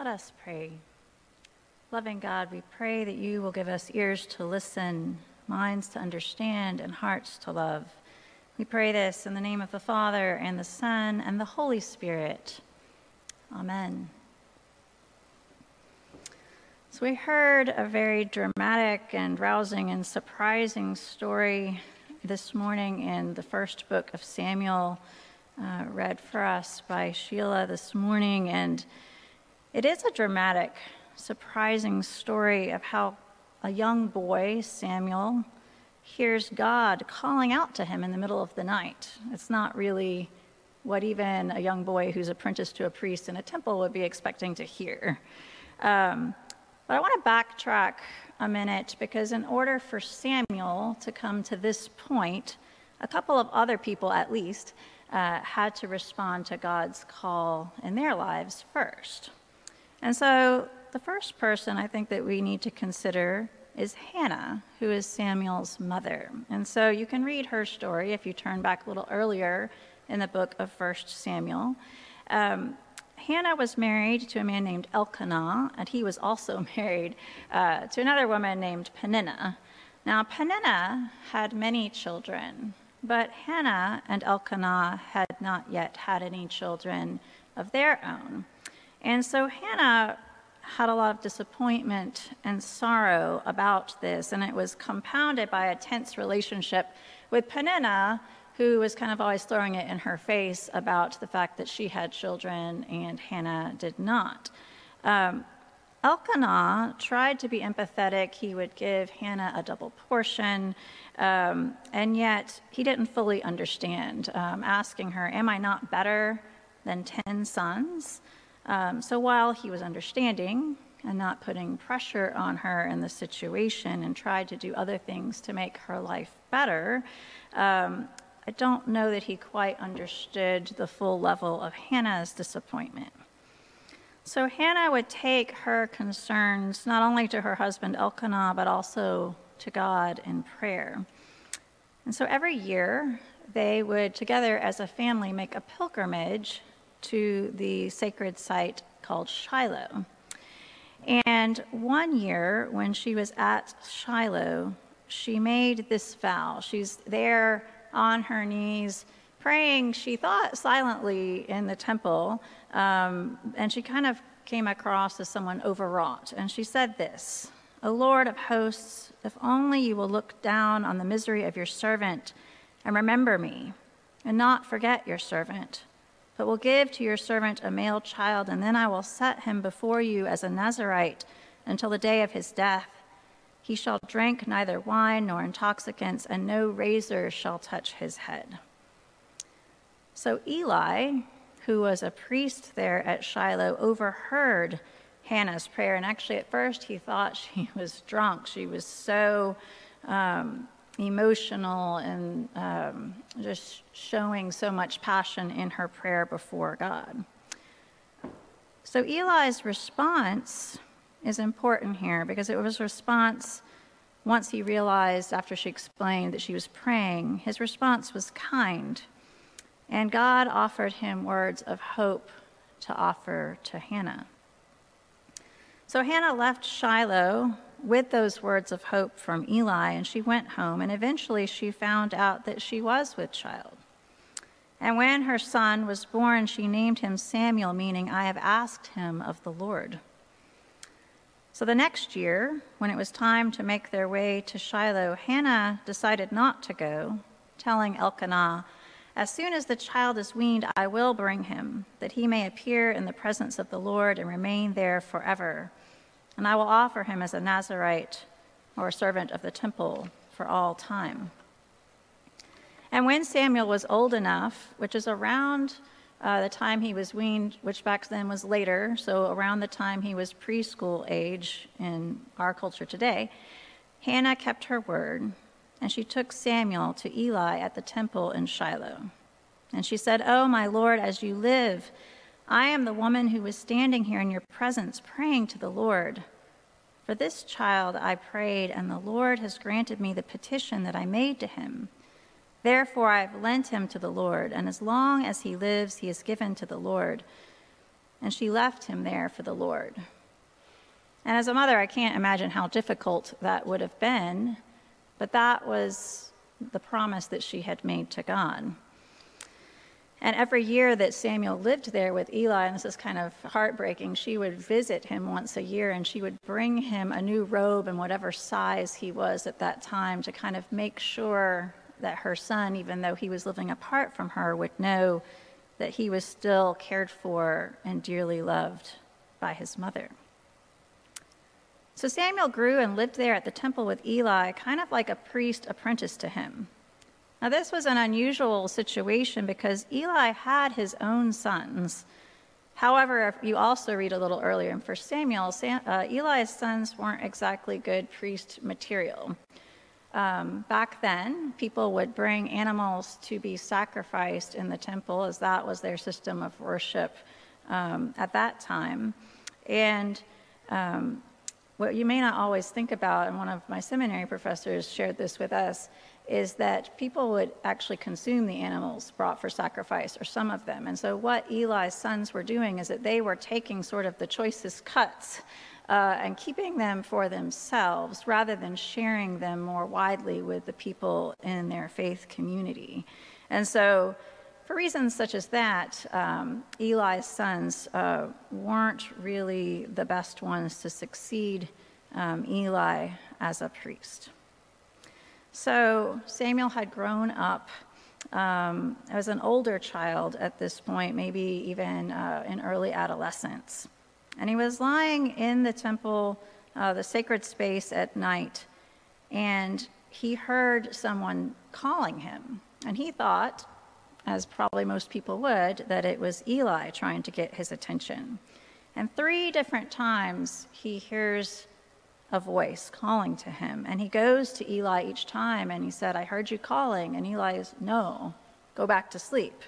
Let us pray. Loving God, we pray that you will give us ears to listen, minds to understand, and hearts to love. We pray this in the name of the Father, and the Son, and the Holy Spirit. Amen. So, we heard a very dramatic and rousing and surprising story this morning in the first book of Samuel, uh, read for us by Sheila this morning. And it is a dramatic, surprising story of how a young boy, Samuel, hears God calling out to him in the middle of the night. It's not really what even a young boy who's apprenticed to a priest in a temple would be expecting to hear. Um, but I want to backtrack a minute because, in order for Samuel to come to this point, a couple of other people at least uh, had to respond to God's call in their lives first. And so, the first person I think that we need to consider is Hannah, who is Samuel's mother. And so, you can read her story if you turn back a little earlier in the book of 1 Samuel. Um, Hannah was married to a man named Elkanah, and he was also married uh, to another woman named Peninnah. Now, Peninnah had many children, but Hannah and Elkanah had not yet had any children of their own. And so Hannah had a lot of disappointment and sorrow about this, and it was compounded by a tense relationship with Peninnah, who was kind of always throwing it in her face about the fact that she had children and Hannah did not. Um, Elkanah tried to be empathetic. He would give Hannah a double portion, um, and yet he didn't fully understand, um, asking her, Am I not better than 10 sons? Um, so while he was understanding and not putting pressure on her in the situation and tried to do other things to make her life better, um, I don't know that he quite understood the full level of Hannah's disappointment. So Hannah would take her concerns not only to her husband Elkanah, but also to God in prayer. And so every year, they would together as a family make a pilgrimage to the sacred site called Shiloh. And one year, when she was at Shiloh, she made this vow. She's there on her knees, praying, she thought silently in the temple, um, and she kind of came across as someone overwrought. And she said this O Lord of hosts, if only you will look down on the misery of your servant and remember me, and not forget your servant, but will give to your servant a male child, and then I will set him before you as a Nazarite until the day of his death he shall drink neither wine nor intoxicants, and no razor shall touch his head. So Eli, who was a priest there at Shiloh, overheard Hannah's prayer. And actually, at first, he thought she was drunk. She was so um, emotional and um, just showing so much passion in her prayer before God. So Eli's response is important here because it was response once he realized after she explained that she was praying, his response was kind. And God offered him words of hope to offer to Hannah. So Hannah left Shiloh with those words of hope from Eli, and she went home, and eventually she found out that she was with child. And when her son was born, she named him Samuel, meaning, I have asked him of the Lord. So the next year, when it was time to make their way to Shiloh, Hannah decided not to go, telling Elkanah, As soon as the child is weaned, I will bring him, that he may appear in the presence of the Lord and remain there forever. And I will offer him as a Nazarite or a servant of the temple for all time. And when Samuel was old enough, which is around uh, the time he was weaned, which back then was later, so around the time he was preschool age in our culture today, Hannah kept her word, and she took Samuel to Eli at the temple in Shiloh. And she said, Oh, my Lord, as you live, I am the woman who was standing here in your presence praying to the Lord. For this child I prayed, and the Lord has granted me the petition that I made to him. Therefore, I have lent him to the Lord, and as long as he lives, he is given to the Lord. and she left him there for the Lord. And as a mother, I can't imagine how difficult that would have been, but that was the promise that she had made to God. And every year that Samuel lived there with Eli, and this is kind of heartbreaking, she would visit him once a year and she would bring him a new robe in whatever size he was at that time to kind of make sure that her son, even though he was living apart from her, would know that he was still cared for and dearly loved by his mother. So Samuel grew and lived there at the temple with Eli, kind of like a priest apprentice to him. Now, this was an unusual situation because Eli had his own sons. However, you also read a little earlier in 1 Samuel, uh, Eli's sons weren't exactly good priest material. Um, back then, people would bring animals to be sacrificed in the temple, as that was their system of worship um, at that time. And um, what you may not always think about, and one of my seminary professors shared this with us, is that people would actually consume the animals brought for sacrifice, or some of them. And so, what Eli's sons were doing is that they were taking sort of the choicest cuts uh, and keeping them for themselves rather than sharing them more widely with the people in their faith community. And so, for reasons such as that, um, Eli's sons uh, weren't really the best ones to succeed um, Eli as a priest. So Samuel had grown up um, as an older child at this point, maybe even uh, in early adolescence. And he was lying in the temple, uh, the sacred space at night, and he heard someone calling him. And he thought, as probably most people would, that it was Eli trying to get his attention. And three different times he hears a voice calling to him. And he goes to Eli each time and he said, I heard you calling. And Eli is, No, go back to sleep.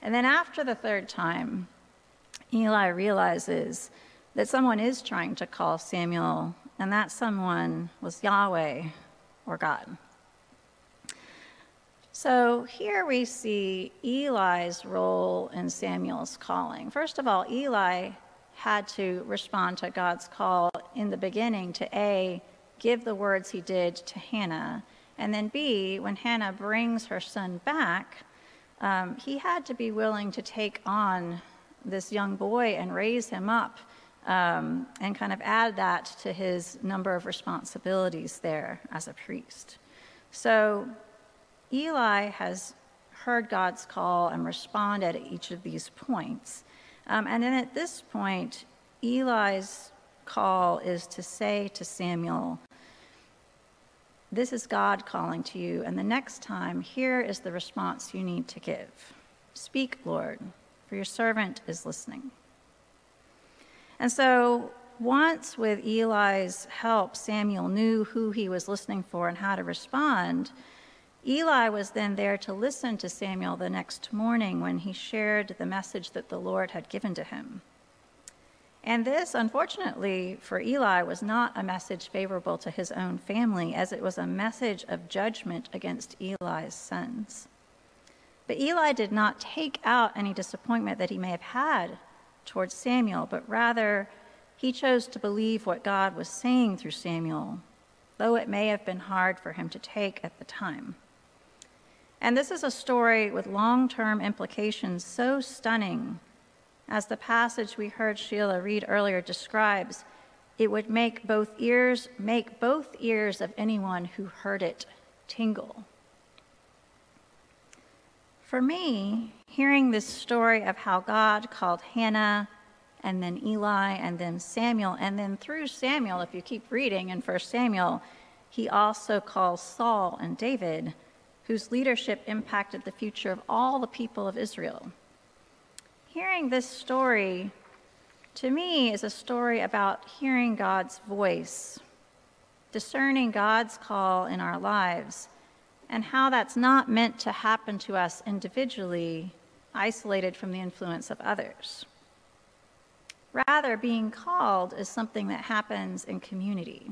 And then after the third time, Eli realizes that someone is trying to call Samuel, and that someone was Yahweh or God. So here we see Eli's role in Samuel's calling. First of all, Eli had to respond to God's call in the beginning to A, give the words he did to Hannah, and then B, when Hannah brings her son back, um, he had to be willing to take on this young boy and raise him up um, and kind of add that to his number of responsibilities there as a priest. So Eli has heard God's call and responded at each of these points. Um, and then at this point, Eli's call is to say to Samuel, This is God calling to you, and the next time, here is the response you need to give Speak, Lord, for your servant is listening. And so, once with Eli's help, Samuel knew who he was listening for and how to respond. Eli was then there to listen to Samuel the next morning when he shared the message that the Lord had given to him. And this, unfortunately for Eli, was not a message favorable to his own family, as it was a message of judgment against Eli's sons. But Eli did not take out any disappointment that he may have had towards Samuel, but rather he chose to believe what God was saying through Samuel, though it may have been hard for him to take at the time. And this is a story with long term implications so stunning, as the passage we heard Sheila read earlier describes. It would make both ears make both ears of anyone who heard it tingle. For me, hearing this story of how God called Hannah and then Eli and then Samuel, and then through Samuel, if you keep reading in 1 Samuel, he also calls Saul and David whose leadership impacted the future of all the people of Israel. Hearing this story, to me, is a story about hearing God's voice, discerning God's call in our lives, and how that's not meant to happen to us individually, isolated from the influence of others. Rather, being called is something that happens in community.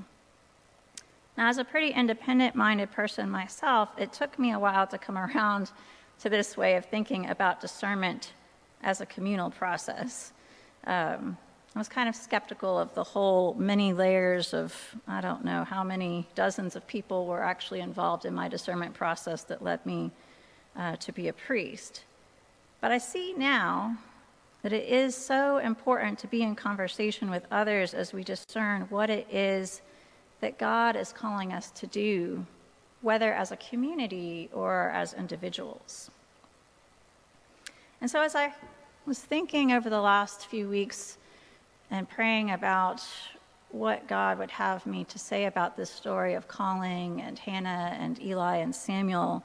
Now, as a pretty independent minded person myself, it took me a while to come around to this way of thinking about discernment as a communal process. um, I was kind of skeptical of the whole many layers of, I don't know how many dozens of people were actually involved in my discernment process that led me uh, to be a priest. But I see now that it is so important to be in conversation with others as we discern what it is that God is calling us to do, whether as a community or as individuals. And so, as I was thinking over the last few weeks, and praying about what God would have me to say about this story of calling and Hannah and Eli and Samuel,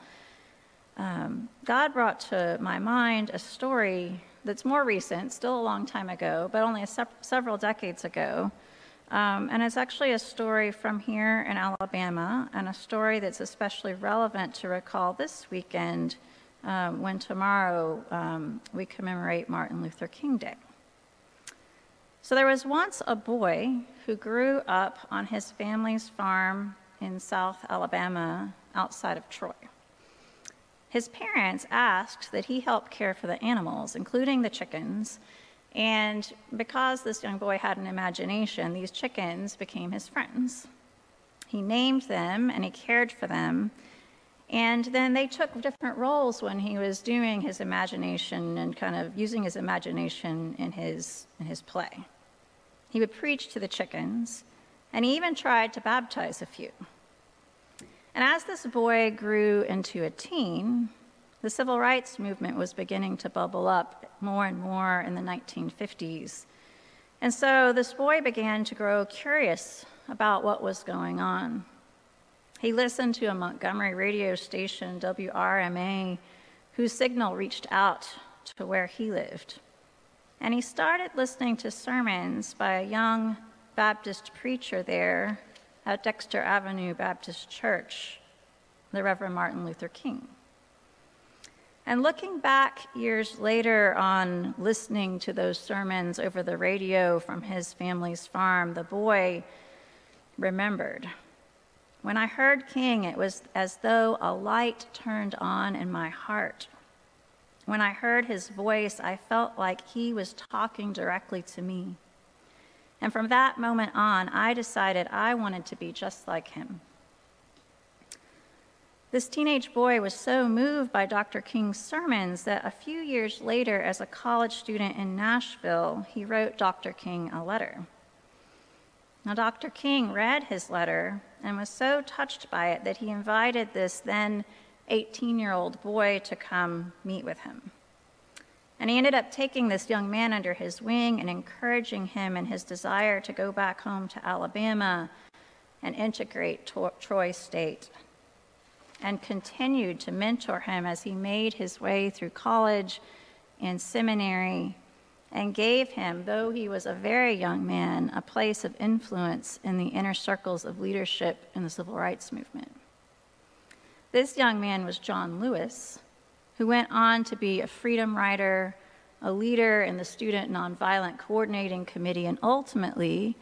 um, God brought to my mind a story that's more recent, still a long time ago, but only se- several decades ago. Um, and it's actually a story from here in Alabama, and a story that's especially relevant to recall this weekend um, when tomorrow um, we commemorate Martin Luther King Day. So there was once a boy who grew up on his family's farm in South Alabama outside of Troy. His parents asked that he help care for the animals, including the chickens, and because this young boy had an imagination, these chickens became his friends. He named them and he cared for them. And then they took different roles when he was doing his imagination and kind of using his imagination in his, in his play. He would preach to the chickens, and he even tried to baptize a few. And as this boy grew into a teen, the civil rights movement was beginning to bubble up more and more in the 1950s. And so this boy began to grow curious about what was going on. He listened to a Montgomery radio station, WRMA, whose signal reached out to where he lived. And he started listening to sermons by a young Baptist preacher there at Dexter Avenue Baptist Church, the Reverend Martin Luther King. And looking back years later on listening to those sermons over the radio from his family's farm, the boy remembered. When I heard King, it was as though a light turned on in my heart. When I heard his voice, I felt like he was talking directly to me. And from that moment on, I decided I wanted to be just like him. This teenage boy was so moved by Dr. King's sermons that a few years later, as a college student in Nashville, he wrote Dr. King a letter. Now, Dr. King read his letter and was so touched by it that he invited this then 18 year old boy to come meet with him. And he ended up taking this young man under his wing and encouraging him in his desire to go back home to Alabama and integrate Troy State. And continued to mentor him as he made his way through college and seminary and gave him, though he was a very young man, a place of influence in the inner circles of leadership in the civil rights movement. This young man was John Lewis, who went on to be a freedom rider, a leader in the Student Nonviolent Coordinating Committee, and ultimately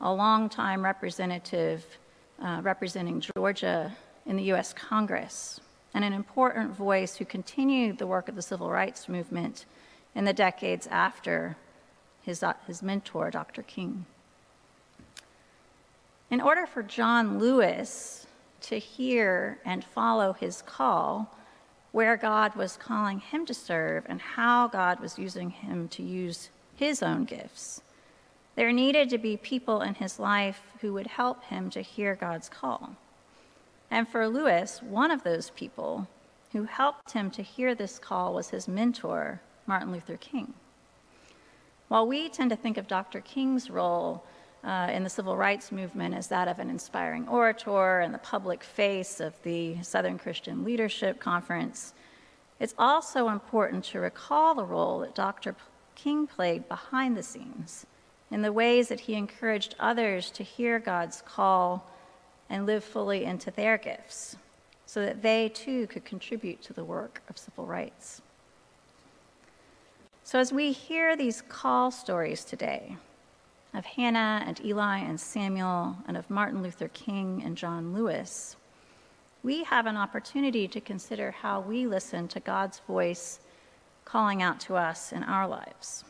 a longtime representative uh, representing Georgia in the U.S. Congress, and an important voice who continued the work of the civil rights movement in the decades after his, uh, his mentor, Dr. King. In order for John Lewis to hear and follow his call, where God was calling him to serve and how God was using him to use his own gifts. There needed to be people in his life who would help him to hear God's call. And for Lewis, one of those people who helped him to hear this call was his mentor, Martin Luther King. While we tend to think of Dr. King's role uh, in the civil rights movement as that of an inspiring orator and the public face of the Southern Christian Leadership Conference, it's also important to recall the role that Dr. King played behind the scenes in the ways that he encouraged others to hear God's call and live fully into their gifts so that they too could contribute to the work of civil rights. So, as we hear these call stories today, of Hannah and Eli and Samuel, and of Martin Luther King and John Lewis, we have an opportunity to consider how we listen to God's voice calling out to us in our lives.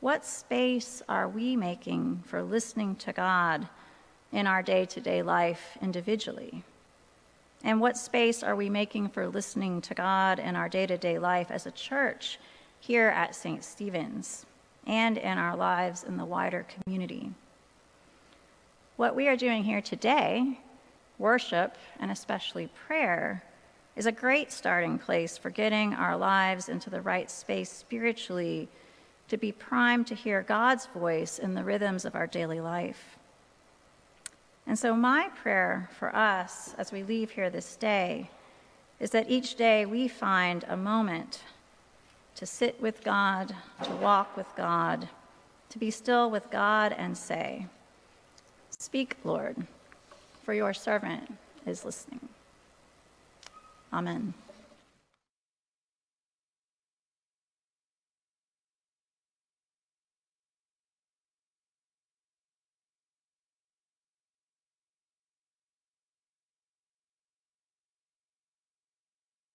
What space are we making for listening to God in our day to day life individually? And what space are we making for listening to God in our day to day life as a church here at St. Stephen's and in our lives in the wider community? What we are doing here today, worship and especially prayer, is a great starting place for getting our lives into the right space spiritually to be primed to hear God's voice in the rhythms of our daily life. And so, my prayer for us as we leave here this day is that each day we find a moment to sit with God, to walk with God, to be still with God and say, Speak, Lord, for your servant is listening. Amen.